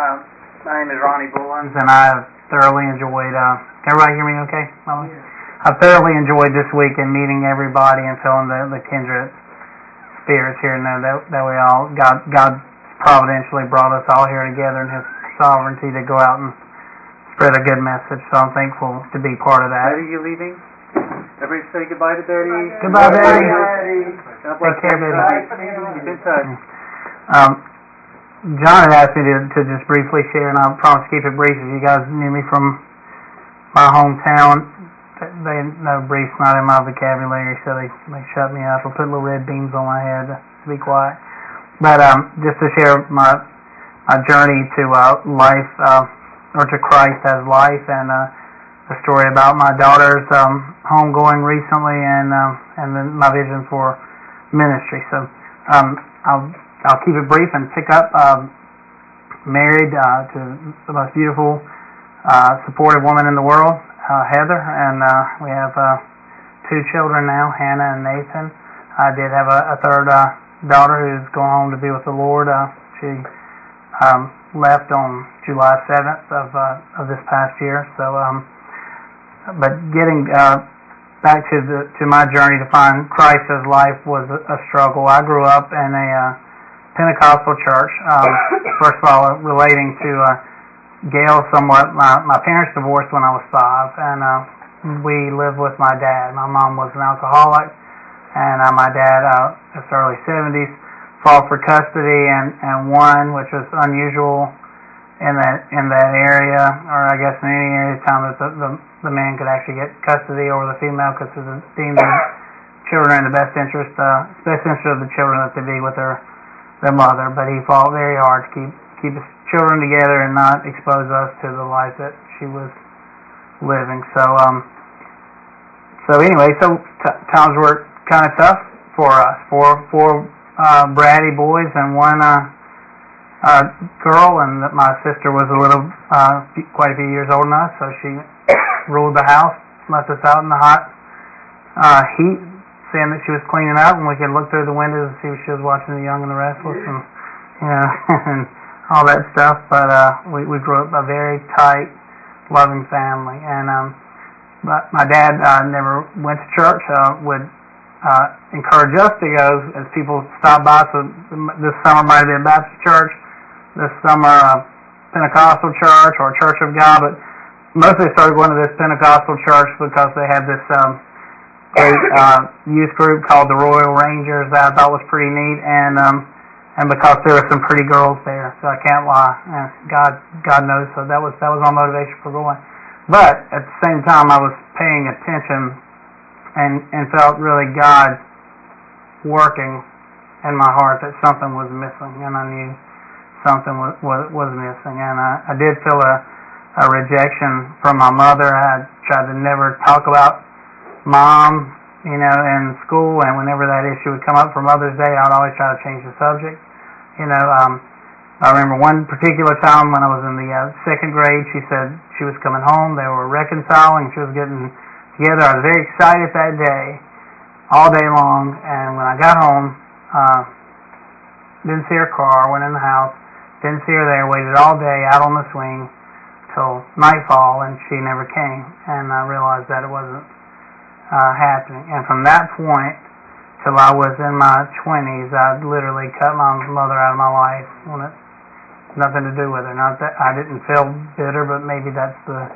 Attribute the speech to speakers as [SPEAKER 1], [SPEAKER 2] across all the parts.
[SPEAKER 1] Uh, my name is Ronnie Bullins, and I have thoroughly enjoyed. Uh, can everybody hear me? Okay, Molly? I've thoroughly enjoyed this week and meeting everybody and feeling the, the kindred spirits here and there. That, that we all God God providentially brought us all here together in His sovereignty to go out and spread a good message. So I'm thankful to be part of that.
[SPEAKER 2] Betty, you leaving? Everybody say goodbye to Betty.
[SPEAKER 1] Goodbye, Betty.
[SPEAKER 2] God bless
[SPEAKER 1] Take care. Betty.
[SPEAKER 2] Keep in touch.
[SPEAKER 1] Um, John had asked me to, to just briefly share, and I promise to keep it brief. If you guys knew me from my hometown, they know brief's not in my vocabulary, so they they shut me up or put little red beams on my head to be quiet. But um, just to share my my journey to uh, life uh, or to Christ as life, and uh, a story about my daughter's um, homegoing recently, and um, and then my vision for ministry. So um, I'll I'll keep it brief and pick up. Um, married uh, to the most beautiful, uh, supportive woman in the world, uh, Heather, and uh, we have uh, two children now, Hannah and Nathan. I did have a, a third uh, daughter who's going home to be with the Lord. Uh, she um, left on July 7th of uh, of this past year. So, um, but getting uh, back to the to my journey to find Christ as life was a, a struggle. I grew up in a uh, Pentecostal church. Um, first of all, relating to uh, Gail somewhat, my my parents divorced when I was five, and uh, we lived with my dad. My mom was an alcoholic, and uh, my dad, uh, in the early 70s, fought for custody and and won, which was unusual in that in that area, or I guess in any area of time that the, the the man could actually get custody over the female because it deemed the children in the best interest, uh, best interest of the children that they be with their their mother, but he fought very hard to keep keep his children together and not expose us to the life that she was living. So um so anyway, so t- times were kind of tough for us. Four four uh, bratty boys and one uh, uh, girl, and my sister was a little uh, quite a few years older than us, so she ruled the house, left us out in the hot uh, heat saying that she was cleaning up, and we could look through the windows and see if she was watching The Young and the Restless, and you know, and all that stuff. But uh, we we grew up a very tight, loving family, and um, but my dad uh, never went to church. Uh, would uh, encourage us to go as people stopped by. So this summer might have been Baptist church, this summer uh, Pentecostal church or Church of God, but mostly started going to this Pentecostal church because they had this. Um, great uh, youth group called the Royal Rangers that I thought was pretty neat, and um, and because there were some pretty girls there, so I can't lie. And God, God knows, so that was that was my motivation for going. But at the same time, I was paying attention and and felt really God working in my heart that something was missing, and I knew something was was, was missing, and I, I did feel a a rejection from my mother. I tried to never talk about mom, you know, in school, and whenever that issue would come up for Mother's Day, I'd always try to change the subject. You know, um, I remember one particular time when I was in the uh, second grade, she said she was coming home, they were reconciling, she was getting together. I was very excited that day, all day long, and when I got home, uh, didn't see her car, went in the house, didn't see her there, waited all day out on the swing till nightfall, and she never came, and I realized that it wasn't uh, happening. And from that point till I was in my 20s, I literally cut my mother out of my life when it nothing to do with her. Not that I didn't feel bitter, but maybe that's the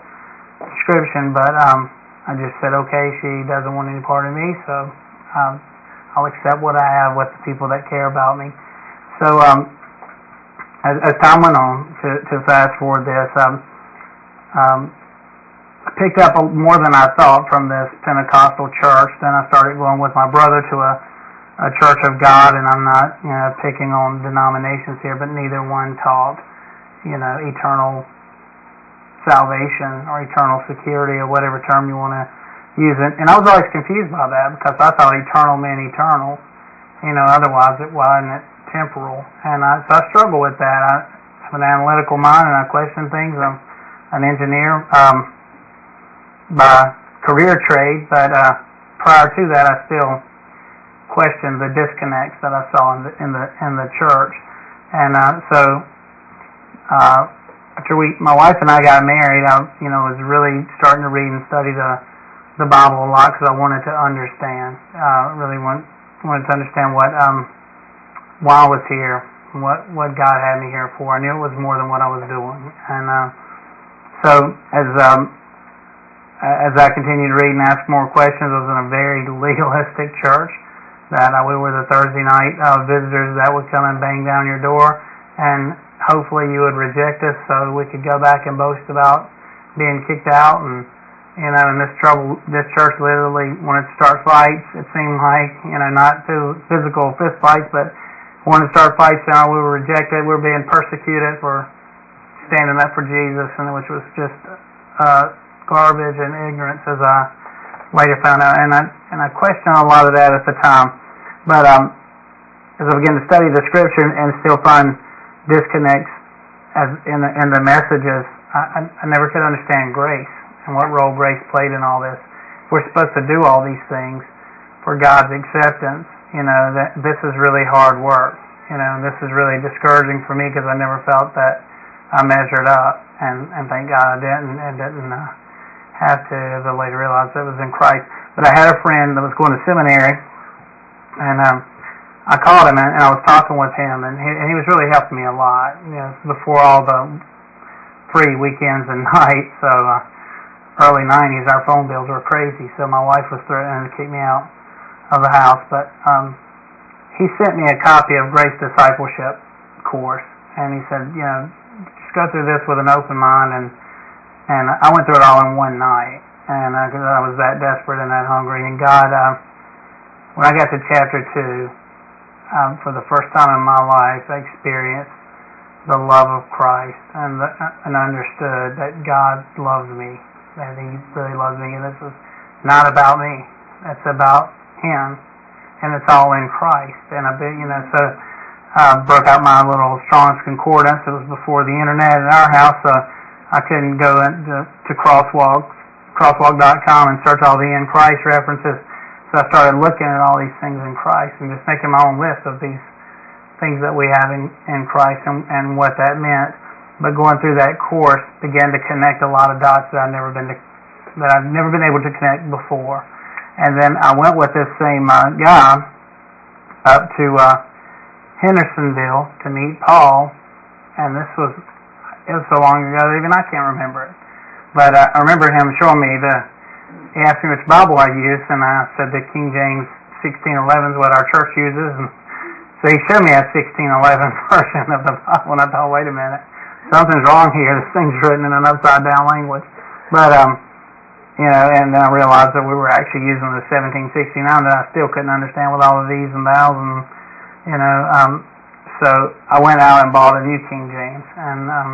[SPEAKER 1] description. But um, I just said, okay, she doesn't want any part of me, so um, I'll accept what I have with the people that care about me. So um, as, as time went on, to, to fast forward this, um, um, picked up more than I thought from this Pentecostal church. Then I started going with my brother to a, a Church of God, and I'm not, you know, picking on denominations here, but neither one taught, you know, eternal salvation or eternal security or whatever term you want to use it. And I was always confused by that because I thought eternal meant eternal. You know, otherwise it wasn't temporal. And I, so I struggle with that. I have an analytical mind and I question things. I'm an engineer um, by career trade, but uh, prior to that, I still questioned the disconnects that I saw in the in the in the church. And uh, so uh, after we, my wife and I got married, I, you know, was really starting to read and study the the Bible a lot because I wanted to understand. Uh, really want, wanted to understand what um, why I was here, what what God had me here for. I knew it was more than what I was doing, and uh, so as um, as I continued to read and ask more questions, I was in a very legalistic church. That uh, we were the Thursday night uh, visitors that would come and bang down your door, and hopefully you would reject us so we could go back and boast about being kicked out and you know and this trouble this church literally wanted to start fights it seemed like you know not through physical fist fights but wanted to start fights and we were rejected we were being persecuted for standing up for Jesus and which was just uh garbage and ignorance as I later found out and I and I questioned a lot of that at the time but um as I began to study the scripture and still find disconnects as in the, in the messages. I, I, never could understand grace and what role grace played in all this. We're supposed to do all these things for God's acceptance. You know that this is really hard work. You know, and this is really discouraging for me because I never felt that I measured up, and and thank God I didn't and didn't uh, have to. As I later realized it was in Christ. But I had a friend that was going to seminary, and um, I called him and, and I was talking with him, and he, and he was really helping me a lot. You know, before all the free weekends and nights, so uh, early '90s, our phone bills were crazy. So my wife was threatening to kick me out of the house, but um, he sent me a copy of Grace Discipleship course, and he said, you know, just go through this with an open mind, and and I went through it all in one night, and because uh, I was that desperate and that hungry, and God, uh, when I got to chapter two um, for the first time in my life, I experienced the love of Christ and, the, and understood that God loves me, that He really loves me, and this is not about me. It's about Him, and it's all in Christ. And I've you know, so I broke out my little Strong's Concordance. It was before the internet in our house, so I couldn't go into to Crosswalk, crosswalk.com and search all the in Christ references so I started looking at all these things in Christ and just making my own list of these things that we have in, in Christ and, and what that meant. But going through that course began to connect a lot of dots that I've never been to, that I've never been able to connect before. And then I went with this same uh, guy up to uh, Hendersonville to meet Paul, and this was it was so long ago that even I can't remember it. But uh, I remember him showing me the he asked me which Bible I used, and I said the King James 1611 is what our church uses. And so he showed me a 1611 version of the Bible, and I thought, wait a minute, something's wrong here. This thing's written in an upside down language. But um, you know, and then I realized that we were actually using the 1769 that I still couldn't understand with all of these and thous and you know. Um, so I went out and bought a new King James, and um,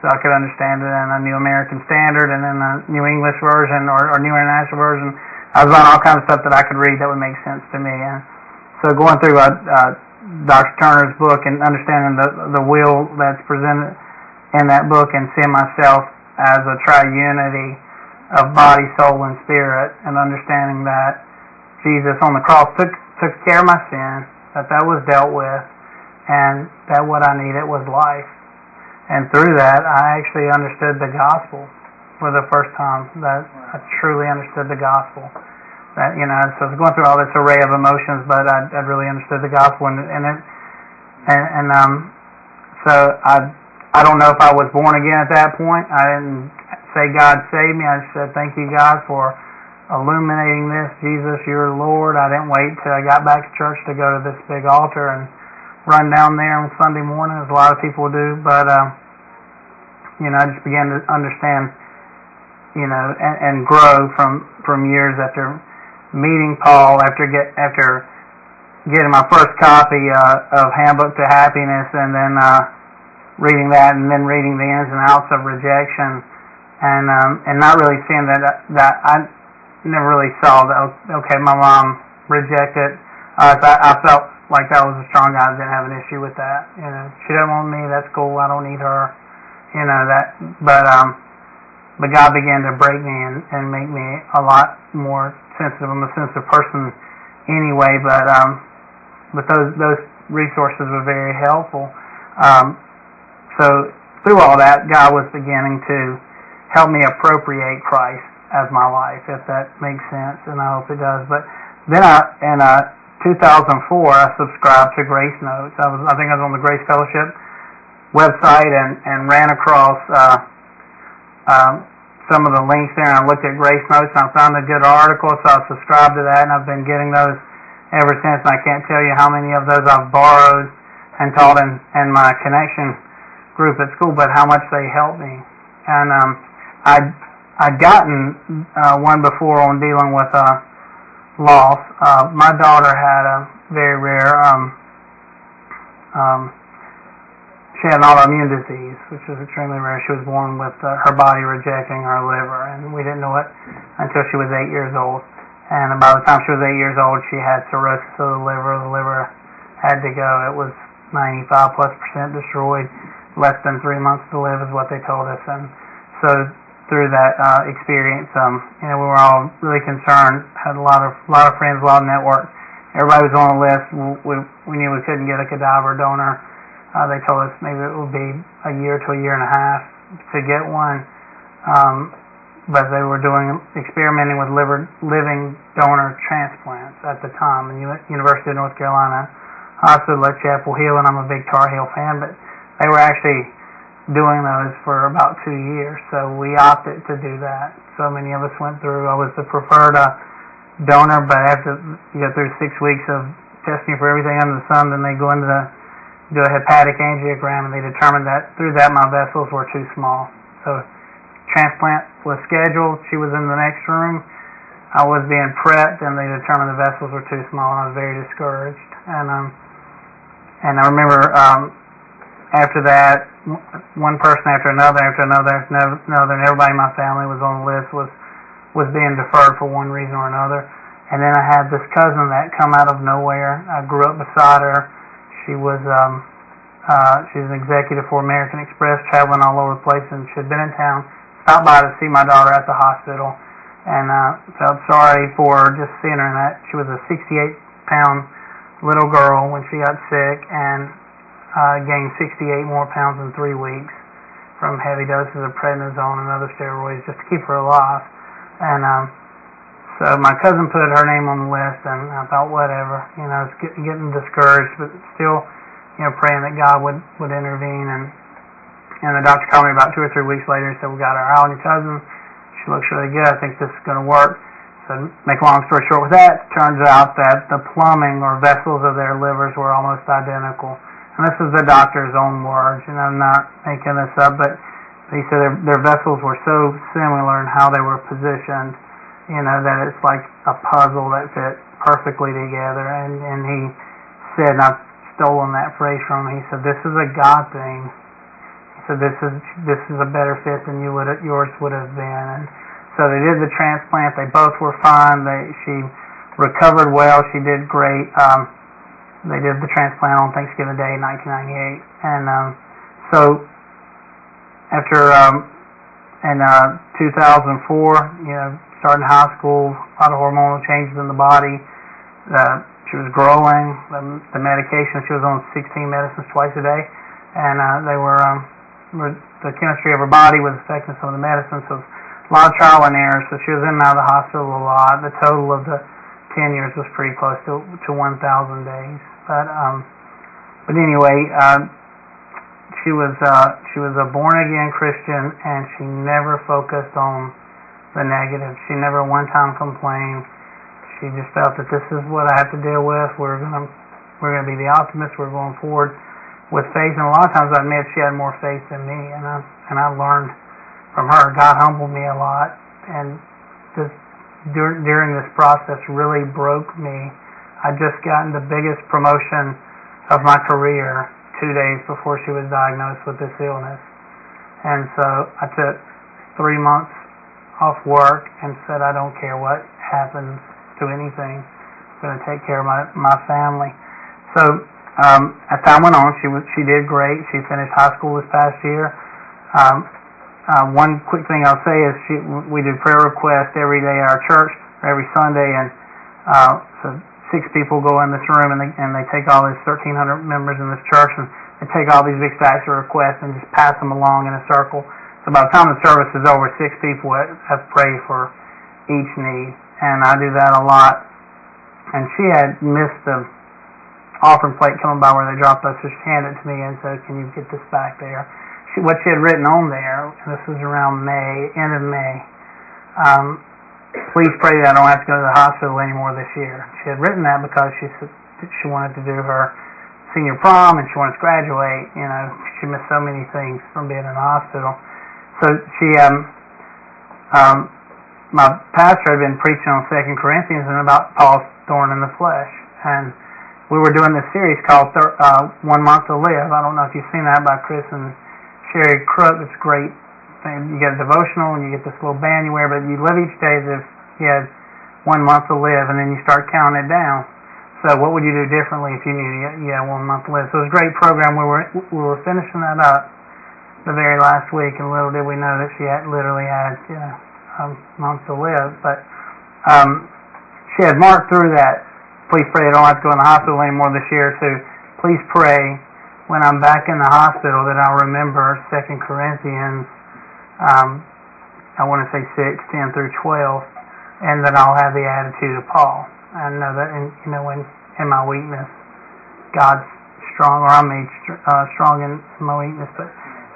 [SPEAKER 1] so I could understand it in a New American Standard and in a New English version or, or New International version. I was on all kinds of stuff that I could read that would make sense to me. And so going through uh, uh, Dr. Turner's book and understanding the the will that's presented in that book and seeing myself as a triunity of body, soul, and spirit, and understanding that Jesus on the cross took took care of my sin, that that was dealt with, and that what I needed was life and through that, I actually understood the gospel for the first time. That I truly understood the gospel. That you know, so I was going through all this array of emotions, but I, I really understood the gospel, and, and it, and, and um, so I, I don't know if I was born again at that point. I didn't say God saved me. I just said thank you God for illuminating this. Jesus, you're Lord. I didn't wait till I got back to church to go to this big altar and run down there on Sunday morning, as a lot of people do. But uh, you know, I just began to understand, you know, and, and grow from from years after meeting Paul, after get after getting my first copy uh, of Handbook to Happiness, and then uh, reading that, and then reading the ins and outs of rejection, and um, and not really seeing that that I never really saw that. Okay, my mom rejected us. I, I felt like that was a strong guy. I didn't have an issue with that. You know, she doesn't want me. That's cool. I don't need her you know that but um but God began to break me and, and make me a lot more sensitive. I'm a sensitive person anyway, but um but those those resources were very helpful. Um so through all that, God was beginning to help me appropriate Christ as my life, if that makes sense, and I hope it does. But then I, in uh, 2004, I subscribed to Grace Notes. I was, I think I was on the Grace Fellowship website and, and ran across uh, um, some of the links there, and I looked at Grace Notes, and I found a good article, so I subscribed to that, and I've been getting those ever since. And I can't tell you how many of those I've borrowed and taught in, in my connection group at school, but how much they helped me. And um, I I'd gotten uh, one before on dealing with uh, loss. Uh, my daughter had a very rare um, um, she had an autoimmune disease, which was extremely rare. She was born with uh, her body rejecting her liver, and we didn't know it until she was eight years old. And by the time she was eight years old, she had cirrhosis of the liver. The liver had to go. It was 95 plus percent destroyed. Less than three months to live is what they told us. And so through that uh, experience, um, you know, we were all really concerned. Had a lot of a lot of friends, a lot of network. Everybody was on the list. We, we knew we couldn't get a cadaver donor uh, they told us maybe it would be a year to a year and a half to get one, um, but they were doing experimenting with liver living donor transplants at the time U- University of North Carolina hospital at Chapel Hill, and I'm a big Tar Heel fan, but they were actually doing those for about two years, so we opted to do that. So many of us went through. I was the preferred uh, donor, but after you go through six weeks of testing for everything under the sun, then they go into the do a hepatic angiogram, and they determined that through that my vessels were too small. So transplant was scheduled. She was in the next room. I was being prepped, and they determined the vessels were too small, and I was very discouraged. And um, and I remember um, after that, one person after another, after another, after another, and everybody in my family was on the list was was being deferred for one reason or another. And then I had this cousin that come out of nowhere. I grew up beside her she was um, uh, she's an executive for American Express, traveling all over the place, and she had been in town. Stopped by to see my daughter at the hospital, and uh, felt sorry for just seeing her. And that she was a 68 pound little girl when she got sick, and uh, gained 68 more pounds in three weeks from heavy doses of prednisone and other steroids just to keep her alive. And um, so my cousin put her name on the list, and I thought, whatever, you know, it's get, getting discouraged, but still, you know, praying that God would would intervene. And and the doctor called me about two or three weeks later and said, we got our eye on your cousin. She looks really good. I think this is going to work. So make a long story short with that, turns out that the plumbing or vessels of their livers were almost identical. And this is the doctor's own words, and I'm not making this up, but he said their, their vessels were so similar in how they were positioned you know, that it's like a puzzle that fit perfectly together. And, and he said, and I've stolen that phrase from him, he said, this is a God thing. He said, this is, this is a better fit than you would, yours would have been. And so they did the transplant. They both were fine. They, she recovered well. She did great. Um, they did the transplant on Thanksgiving Day, 1998. And um, so after um, in uh, 2004, you know, starting high school, a lot of hormonal changes in the body. Uh, she was growing. The, the medication she was on 16 medicines twice a day, and uh, they were, um, were the chemistry of her body was affecting some of the medicines. So a lot of trial and error. So she was in and out of the hospital a lot. The total of the 10 years was pretty close to to 1,000 days. But um, but anyway, uh, she was uh, she was a born again Christian, and she never focused on the negative. She never one time complained. She just felt that this is what I have to deal with. We're gonna we're gonna be the optimists. We're going forward with faith. And a lot of times I admit she had more faith than me, and I and I learned from her. God humbled me a lot, and just dur- during this process really broke me. I just gotten the biggest promotion of my career two days before she was diagnosed with this illness, and so I took three months off work and said, I don't care what happens to anything. I'm going to take care of my, my family. So um, as time went on, she was she did great. She finished high school this past year. Um, uh, one quick thing I'll say is she, we do prayer requests every day at our church, every Sunday, and uh, so six people go in this room and they and they take all these 1,300 members in this church and and take all these big stacks of requests and just pass them along in a circle. So by the time the service is over, six people have prayed for each need, and I do that a lot. And she had missed the offering plate coming by where they dropped us, so she handed it to me and said, "Can you get this back there?" She, what she had written on there, and this was around May, end of May. Um, please pray that I don't have to go to the hospital anymore this year. She had written that because she she wanted to do her senior prom and she wanted to graduate. You know, she missed so many things from being in the hospital. So she, um, um, my pastor had been preaching on Second Corinthians and about Paul's thorn in the flesh, and we were doing this series called Thir- uh, One Month to Live. I don't know if you've seen that by Chris and Kerry Shook. It's great. thing. You get a devotional and you get this little band you wear, but you live each day as if you had one month to live, and then you start counting it down. So what would you do differently if you knew you had one month to live? So it was a great program. We were we were finishing that up the very last week, and little did we know that she had literally had you know a month to live. But um, she had marked through that. Please pray I don't have to go in the hospital anymore this year. So please pray when I'm back in the hospital that I'll remember Second Corinthians. Um, I want to say six, ten through twelve, and that I'll have the attitude of Paul. I know that, in, you know, in in my weakness, God's strong, or I'm made str- uh, strong in my weakness. But,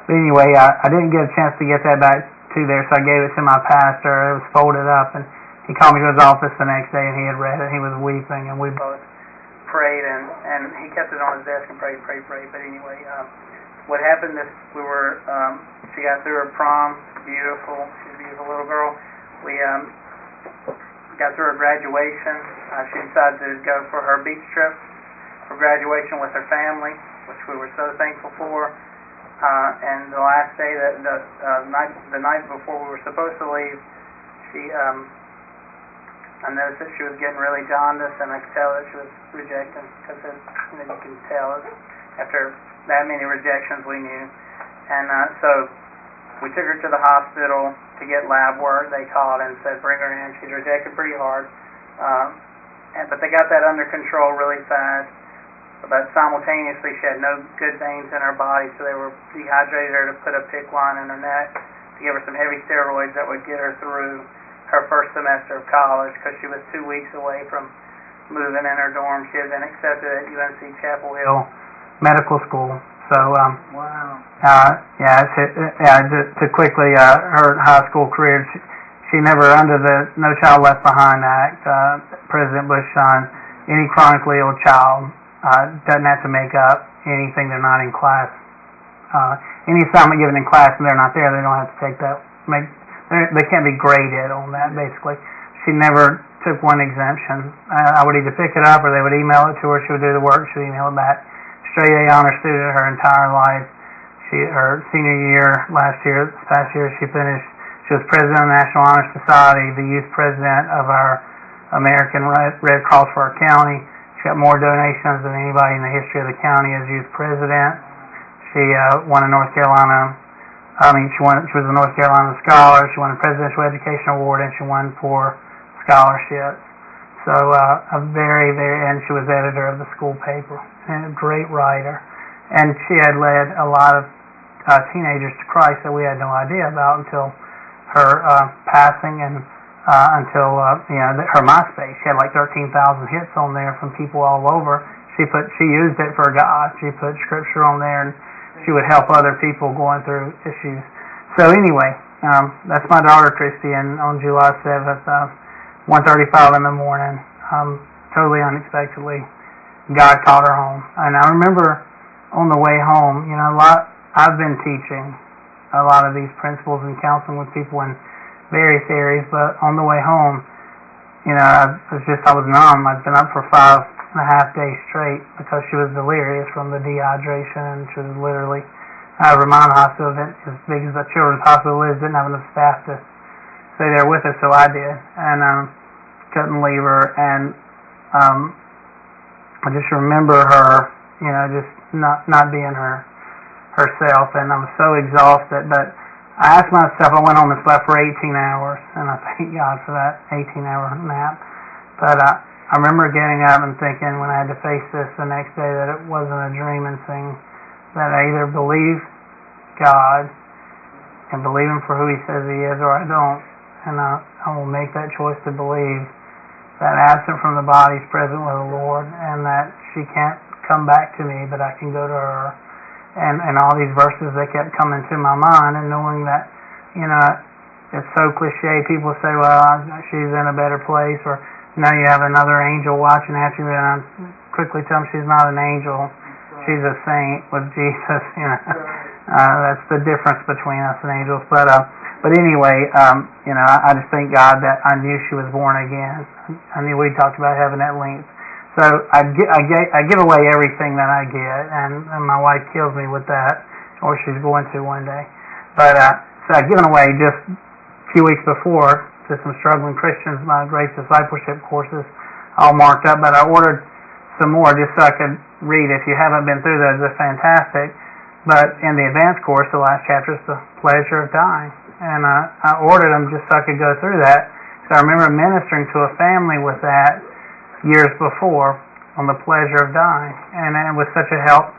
[SPEAKER 1] but anyway, I, I didn't get a chance to get that back to there, so I gave it to my pastor. It was folded up, and he called me to his office the next day, and he had read it. He was weeping, and we both prayed, and and he kept it on his desk and prayed, prayed, prayed. But anyway, um, what happened is we were, um, she got through her prom, beautiful. She's a beautiful little girl. We um, got through her graduation. Uh, she decided to go for her beach trip for graduation with her family, which we were so thankful for. Uh, and the last day, that the uh, night, the night before we were supposed to leave, she, um, I noticed that she was getting really jaundiced, and I could tell that she was rejecting because you you can tell after that many rejections we knew. And uh, so we took her to the hospital to get lab work. They called and said, bring her in. She's rejected pretty hard. Um, and, but they got that under control really fast. But simultaneously, she had no good veins in her body, so they were dehydrated her to put a PICC line in her neck to give her some heavy steroids that would get her through her first semester of college because she was two weeks away from moving in her dorm. She had been accepted at UNC Chapel Hill Medical School. So um,
[SPEAKER 2] Wow.
[SPEAKER 1] uh, yeah, to, yeah, to, to quickly, uh, her high school career, she, she never, under the No Child Left Behind Act, uh, President Bush signed, any chronically ill child uh, doesn't have to make up anything they're not in class. Uh, any assignment given in class and they're not there, they don't have to take that. Make they're- can't be graded on that. Basically, she never took one exemption. Uh, I would either pick it up or they would email it to her. She would do the work. She would email it back straight A honor student her entire life. She her senior year last year, this past year she finished. She was president of the National Honor Society, the youth president of our American Red, Red Cross for our county. Got more donations than anybody in the history of the county as youth president. She uh, won a North Carolina. I mean, she won. She was a North Carolina scholar. She won a Presidential Education Award, and she won four scholarships. So uh, a very, very, and she was editor of the school paper and a great writer. And she had led a lot of uh, teenagers to Christ that we had no idea about until her uh, passing and uh, until uh, you know her MySpace. She had like 13,000 hits on there from people all over. She put she used it for God. She put scripture on there, and she would help other people going through issues. So anyway, um, that's my daughter Christy, and on July 7th. Uh, 1:35 in the morning, um, totally unexpectedly, God called her home. And I remember on the way home, you know, a lot. I've been teaching a lot of these principles and counseling with people in various serious, but on the way home, you know, I was just I was numb. I'd been up for five and a half days straight because she was delirious from the dehydration, and she was literally. Uh, Vermont Hospital, as big as the Children's Hospital is, didn't have enough staff to stay there with her, so I did, and um, couldn't leave her. And um, I just remember her, you know, just not not being her herself, and I was so exhausted. But I asked myself, I went home and slept for 18 hours, and I thank God for that 18-hour nap. But uh, I remember getting up and thinking when I had to face this the next day that it wasn't a dream and seeing that I either believe God and believe Him for who He says He is, or I don't. And I, I will make that choice to believe that absent from the body is present with the Lord, and that she can't come back to me, but I can go to her. And and all these verses they kept coming to my mind, and knowing that, you know, it's so cliche. People say, well, she's in a better place, or now you have another angel watching at you, and I quickly tell them she's not an angel. She's a saint with Jesus. You know, uh, that's the difference between us and angels. But uh, but anyway, um, you know, I, I just thank God that I knew she was born again. I knew we talked about heaven at length. So I, I, I give away everything that I get, and, and my wife kills me with that, or she's going to one day. But uh, so I've given away just a few weeks before to some struggling Christians my Grace Discipleship courses, all marked up. But I ordered some more just so I could read. If you haven't been through those, they're fantastic. But in the advanced course, the last chapter is the pleasure of dying and uh, I ordered them just so I could go through that. So I remember ministering to a family with that years before on the pleasure of dying, and it was such a help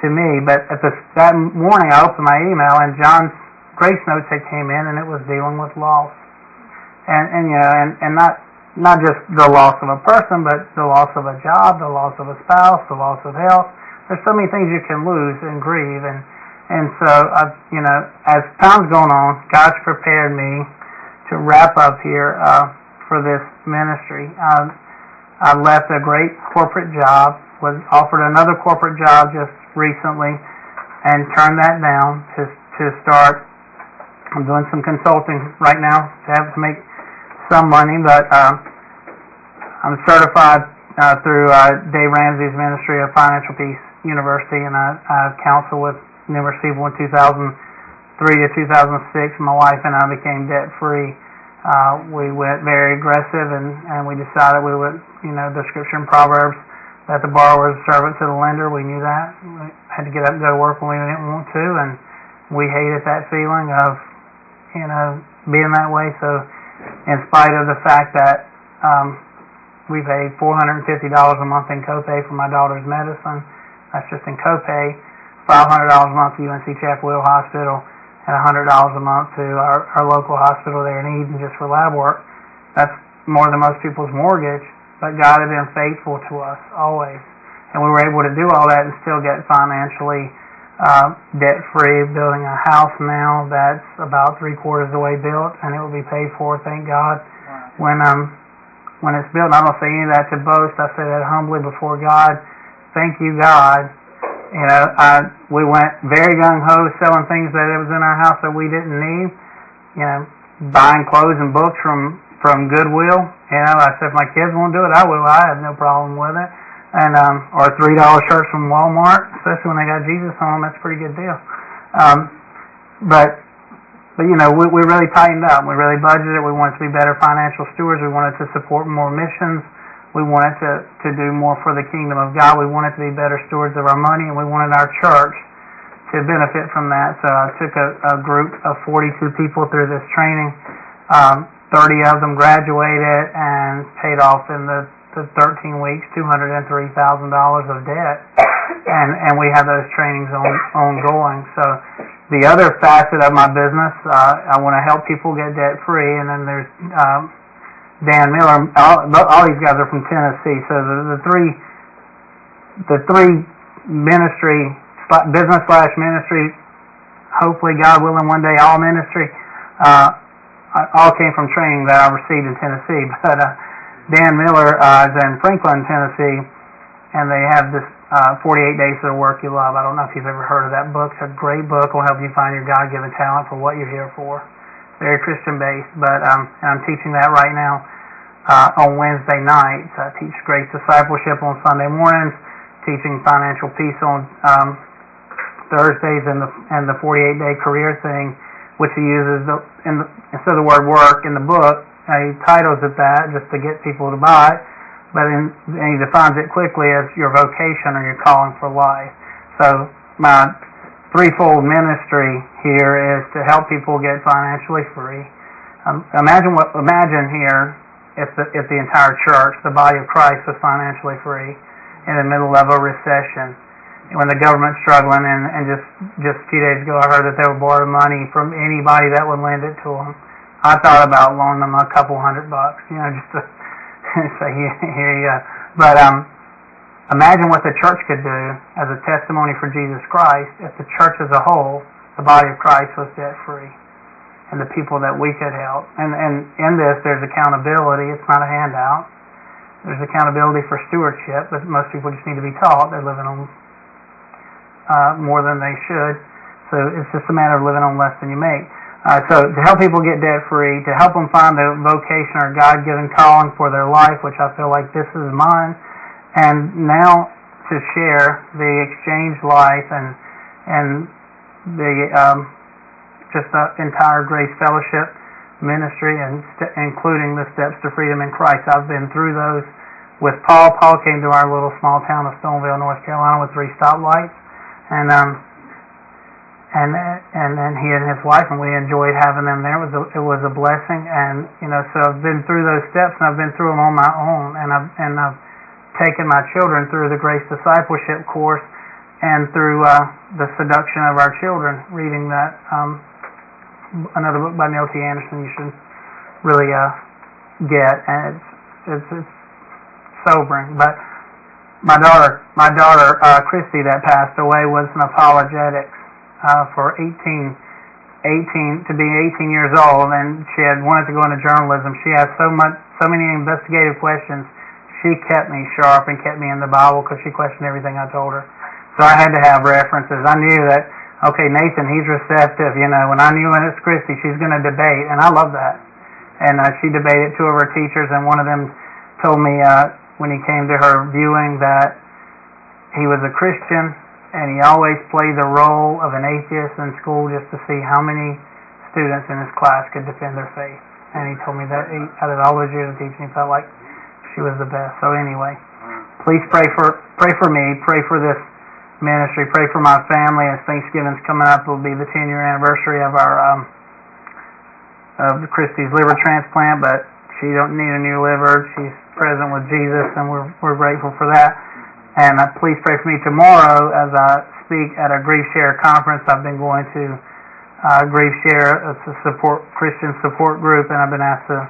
[SPEAKER 1] to me. But at the, that morning, I opened my email, and John's grace notes had came in, and it was dealing with loss, and and you know, and and not not just the loss of a person, but the loss of a job, the loss of a spouse, the loss of health. There's so many things you can lose and grieve, and and so, I, you know, as time's going on, God's prepared me to wrap up here uh, for this ministry. Um, I left a great corporate job, was offered another corporate job just recently, and turned that down to to start. I'm doing some consulting right now to have to make some money, but uh, I'm certified uh, through uh, Dave Ramsey's Ministry of Financial Peace University, and I, I counsel with numerous people in 2003 to 2006. My wife and I became debt free. Uh, we went very aggressive and, and we decided we would, you know, the scripture in Proverbs that the borrower is servant to the lender. We knew that. We had to get up and go to work when we didn't want to, and we hated that feeling of, you know, being that way. So, in spite of the fact that um, we paid $450 a month in copay for my daughter's medicine, that's just in copay $500 a month to UNC Chapel Hill Hospital and $100 a month to our, our local hospital there in Eden just for lab work. That's more than most people's mortgage, but God had been faithful to us always. And we were able to do all that and still get financially uh, debt free, building a house now that's about three quarters of the way built and it will be paid for, thank God. When um when it's built, I don't say any of that to boast, I say that humbly before God. Thank you, God, you know, I we went very gung ho selling things that was in our house that we didn't need. You know, buying clothes and books from from Goodwill. You know, I said if my kids won't do it, I will. I have no problem with it. And um, or three dollar shirts from Walmart, especially when they got Jesus on them. That's a pretty good deal. Um, but but you know, we we really tightened up. We really budgeted. We wanted to be better financial stewards. We wanted to support more missions. We wanted to, to do more for the kingdom of God. We wanted to be better stewards of our money, and we wanted our church to benefit from that. So I took a, a group of 42 people through this training. Um, 30 of them graduated and paid off in the, the 13 weeks $203,000 of debt. And, and we have those trainings on, ongoing. So the other facet of my business, uh, I want to help people get debt free, and then there's um, Dan Miller. All, all these guys are from Tennessee. So the, the three, the three ministry business slash ministry. Hopefully, God willing, one day all ministry. Uh, all came from training that I received in Tennessee. But uh, Dan Miller uh, is in Franklin, Tennessee, and they have this uh, 48 Days of the Work You Love. I don't know if you've ever heard of that book. It's a great book. Will help you find your God-given talent for what you're here for very Christian based, but um, I'm teaching that right now uh, on Wednesday nights. I teach Grace Discipleship on Sunday mornings, teaching financial peace on um, Thursdays, and the and the 48 day career thing, which he uses the, in the, instead of the word work in the book, uh, he titles it that just to get people to buy but in, and he defines it quickly as your vocation or your calling for life. So my threefold ministry here is to help people get financially free. Um, imagine what imagine here if the if the entire church, the body of Christ, was financially free in the middle of a recession. when the government's struggling, and and just just a few days ago, I heard that they were borrowing money from anybody that would lend it to them. I thought about loaning them a couple hundred bucks, you know, just to say here, here you go. But um, imagine what the church could do as a testimony for Jesus Christ if the church as a whole, the body of Christ, was debt free, and the people that we could help. And and in this, there's accountability. It's not a handout. There's accountability for stewardship, but most people just need to be taught. They're living on uh, more than they should. So it's just a matter of living on less than you make. Uh, so to help people get debt free, to help them find the vocation or God given calling for their life, which I feel like this is mine, and now to share the exchange life and and the um, just the entire Grace Fellowship ministry and st- including the steps to freedom in Christ. I've been through those with Paul. Paul came to our little small town of Stoneville, North Carolina, with three stoplights, and um, and and then he and his wife and we enjoyed having them there. It was a, it was a blessing, and you know, so I've been through those steps, and I've been through them on my own, and I've and I've taken my children through the Grace Discipleship course, and through uh, the seduction of our children, reading that um, another book by Neil T. Anderson. You should really uh, get, and it's it's, it's sobering, but. My daughter, my daughter uh, Christy, that passed away, was an apologetics uh, for 18, 18 to be 18 years old, and she had wanted to go into journalism. She had so much, so many investigative questions. She kept me sharp and kept me in the Bible because she questioned everything I told her. So I had to have references. I knew that okay, Nathan, he's receptive, you know. When I knew when it's Christy, she's going to debate, and I love that. And uh, she debated two of her teachers, and one of them told me uh, when he came to her viewing that he was a Christian and he always played the role of an atheist in school just to see how many students in his class could defend their faith. And he told me that he, out of all those years of teaching, he felt like she was the best. So anyway, please pray for pray for me, pray for this ministry, pray for my family. As Thanksgiving's coming up, it will be the 10 year anniversary of our um, of Christy's liver transplant, but she don't need a new liver. She's present with Jesus, and we're we're grateful for that. And uh, please pray for me tomorrow as I speak at a Grief Share conference. I've been going to uh, Grief Share, it's a support Christian support group, and I've been asked to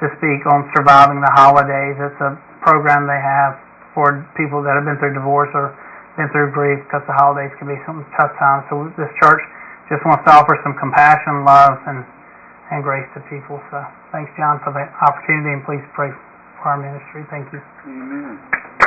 [SPEAKER 1] to speak on surviving the holidays. It's a program they have for people that have been through divorce or been through grief because the holidays can be some tough times. So this church just wants to offer some compassion, love, and and grace to people. So thanks, John, for the opportunity, and please pray for our ministry. Thank you.
[SPEAKER 2] Amen.